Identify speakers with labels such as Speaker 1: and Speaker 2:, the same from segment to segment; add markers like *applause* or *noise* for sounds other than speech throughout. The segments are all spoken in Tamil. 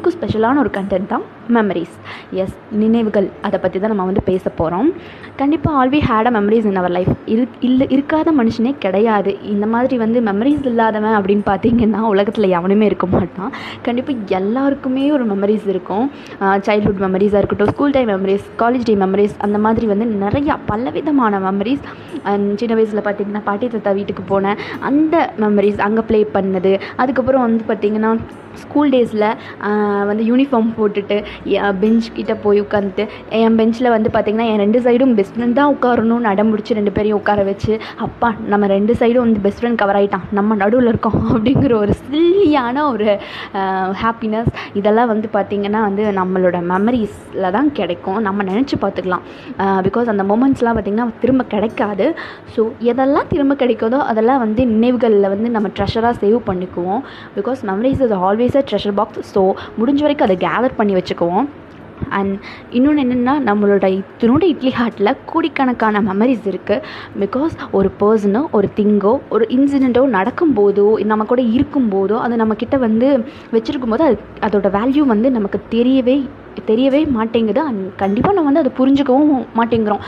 Speaker 1: இன்றைக்கும் ஸ்பெஷலான ஒரு கண்டென்ட் தான். மெமரிஸ் எஸ் நினைவுகள் அதை பற்றி தான் நம்ம வந்து பேச போகிறோம் கண்டிப்பாக always had a memories in our life இரு இல்லை இருக்காத மனுஷனே கிடையாது. இந்த மாதிரி வந்து மெமரிஸ் இல்லாதவன் அப்படின்னு பார்த்தீங்கன்னா உலகத்தில் எவனுமே இருக்க மாட்டான். கண்டிப்பாக எல்லாருக்குமே ஒரு மெமரிஸ் இருக்கும். சைல்ட்ஹுட் மெமரிஸாக இருக்கட்டும் school time memories college day memories அந்த மாதிரி வந்து நிறையா பலவிதமான மெமரிஸ் சின்ன வயசில் பார்த்தீங்கன்னா பாட்டி தாத்தா வீட்டுக்கு போனேன் அந்த மெமரிஸ் அங்கே ப்ளே பண்ணது. அதுக்கப்புறம் வந்து பார்த்திங்கன்னா ஸ்கூல் டேஸில் வந்து யூனிஃபார்ம் போட்டுட்டு பெஞ்ச் கிட்டே போய் உட்காந்துட்டு என் பெஞ்சில் வந்து பார்த்திங்கன்னா என் ரெண்டு சைடும் பெஸ்ட் ஃப்ரெண்ட் தான் உட்காரணும்னு முடிச்சு ரெண்டு பேரையும் உட்கார வச்சு அப்பா நம்ம ரெண்டு சைடும் வந்து பெஸ்ட் ஃப்ரெண்ட் கவர் ஆகிட்டான் நம்ம நடுவில் இருக்கோம் *laughs* அப்படிங்கிற ஒரு சில்லியான ஒரு ஹாப்பினஸ் இதெல்லாம் வந்து பார்த்திங்கன்னா வந்து நம்மளோட மெமரிஸில் தான் கிடைக்கும். நம்ம நினச்சி பார்த்துக்கலாம் பிகாஸ் அந்த மூமெண்ட்ஸ்லாம் பார்த்திங்கன்னா திரும்ப கிடைக்காது. ஸோ எதெல்லாம் திரும்ப கிடைக்குதோ அதெல்லாம் வந்து நினைவுகளில் வந்து நம்ம ட்ரெஷராக சேவ் பண்ணிக்குவோம். Because memories is always a treasure box so முடிஞ்ச வரைக்கும் அதை கேதர் பண்ணி வச்சுக்குவோம் அண்ட் இன்னொன்று என்னென்னா நம்மளோட இத்தனோட இட்லி ஹார்ட்டில் கோடிக்கணக்கான மெமரிஸ் இருக்குது பிகாஸ் ஒரு பர்சனோ ஒரு திங்கோ ஒரு இன்சிடெண்ட்டோ நடக்கும்போதோ நம்ம கூட இருக்கும்போதோ அது நம்மக்கிட்ட வந்து வச்சுருக்கும் போது அது அதோட வேல்யூ வந்து நமக்கு தெரியவே தெரியவே மாட்டேங்குது. அண்ட் கண்டிப்பாக நம்ம வந்து அதை புரிஞ்சுக்கவும் மாட்டேங்கிறோம்.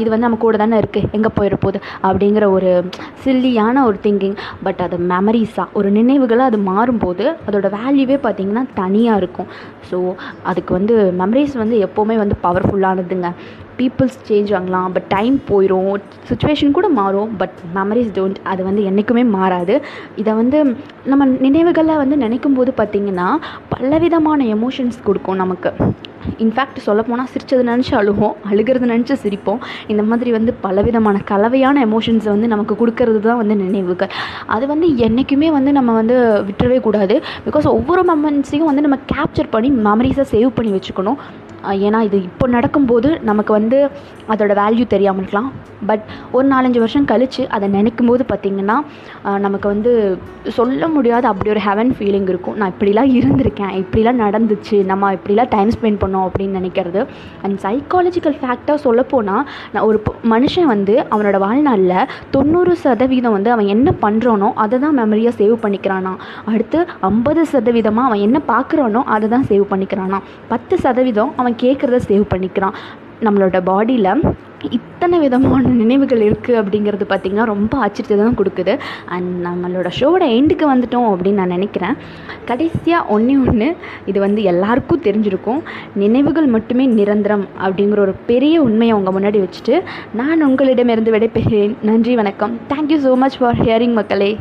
Speaker 1: இது வந்து நம்ம கூட தானே இருக்குது எங்கே போயிட போகுது? அப்படிங்கிற ஒரு சில்லியான ஒரு திங்கிங் பட் அது மெமரிஸாக ஒரு நினைவுகளாக அது மாறும்போது அதோட வேல்யூவே பார்த்திங்கன்னா தனியாக இருக்கும். ஸோ அதுக்கு வந்து மெமரிஸ் வந்து எப்போவுமே வந்து பவர்ஃபுல்லானதுங்க பீப்புள்ஸ் சேஞ்ச் ஆகலாம் பட் டைம் போயிடும் சுச்சுவேஷன் கூட மாறும் பட் மெமரிஸ் டோன்ட் அது வந்து என்றைக்குமே மாறாது. இதை வந்து நம்ம நினைவுகளை வந்து நினைக்கும் போது பார்த்திங்கன்னா பலவிதமான எமோஷன்ஸ் கொடுக்கும் நமக்கு. இன்ஃபேக்ட் சொல்லப்போனால் சிரித்தது நினச்சி அழுவோம் அழுகிறது நினச்சி சிரிப்போம். இந்த மாதிரி வந்து பலவிதமான கலவையான எமோஷன்ஸை வந்து நமக்கு கொடுக்கறது தான் வந்து நினைவுகள். அது வந்து என்றைக்குமே வந்து நம்ம வந்து விட்டுறவே கூடாது. பிகாஸ் ஒவ்வொரு மொமெண்ட்ஸையும் வந்து நம்ம கேப்சர் பண்ணி மெமரிஸை சேவ் பண்ணி வச்சுக்கணும். ஏன்னா இது இப்போ நடக்கும்போது நமக்கு வந்து அதோட வேல்யூ தெரியாமல் இருக்கலாம். பட் ஒரு நாலஞ்சு வருஷம் கழித்து அதை நினைக்கும் போது பார்த்திங்கன்னா நமக்கு வந்து சொல்ல முடியாத அப்படி ஒரு ஹெவன் ஃபீலிங் இருக்கும். நான் இப்படிலாம் இருந்திருக்கேன். இப்படிலாம் நடந்துச்சு. நம்ம இப்படிலாம் டைம் ஸ்பெண்ட் பண்ணோம் அப்படின்னு நினைக்கிறது. அண்ட் சைக்காலஜிக்கல் ஃபேக்டாக சொல்லப்போனால் நான் ஒரு மனுஷன் வந்து அவனோட வாழ்நாளில் தொண்ணூறு சதவீதம் வந்து அவன் என்ன பண்ணுறானோ அதை தான் மெமரியாக சேவ் பண்ணிக்கிறானா. அடுத்து ஐம்பது சதவீதமாக அவன் என்ன பார்க்குறானோ அதை தான் சேவ் பண்ணிக்கிறானா. பத்து சதவீதம் அவன் அவன் கேட்குறத சேவ் பண்ணிக்கிறான். நம்மளோட பாடியில் இத்தனை விதமான நினைவுகள் இருக்குது அப்படிங்கிறது பார்த்திங்கன்னா ரொம்ப ஆச்சரியத்தை தான் கொடுக்குது. அண்ட் நம்மளோட ஷோவோட எண்டுக்கு வந்துட்டோம் அப்படின்னு நான் நினைக்கிறேன். கடைசியாக ஒன்றே ஒன்று இது வந்து எல்லாருக்கும் தெரிஞ்சிருக்கும். நினைவுகள் மட்டுமே நிரந்தரம் அப்படிங்கிற ஒரு பெரிய உண்மையை அவங்க முன்னாடி வச்சுட்டு நான் உங்களிடமிருந்து விடைபெறுகிறேன். நன்றி வணக்கம். Thank you so much for hearing மக்களே.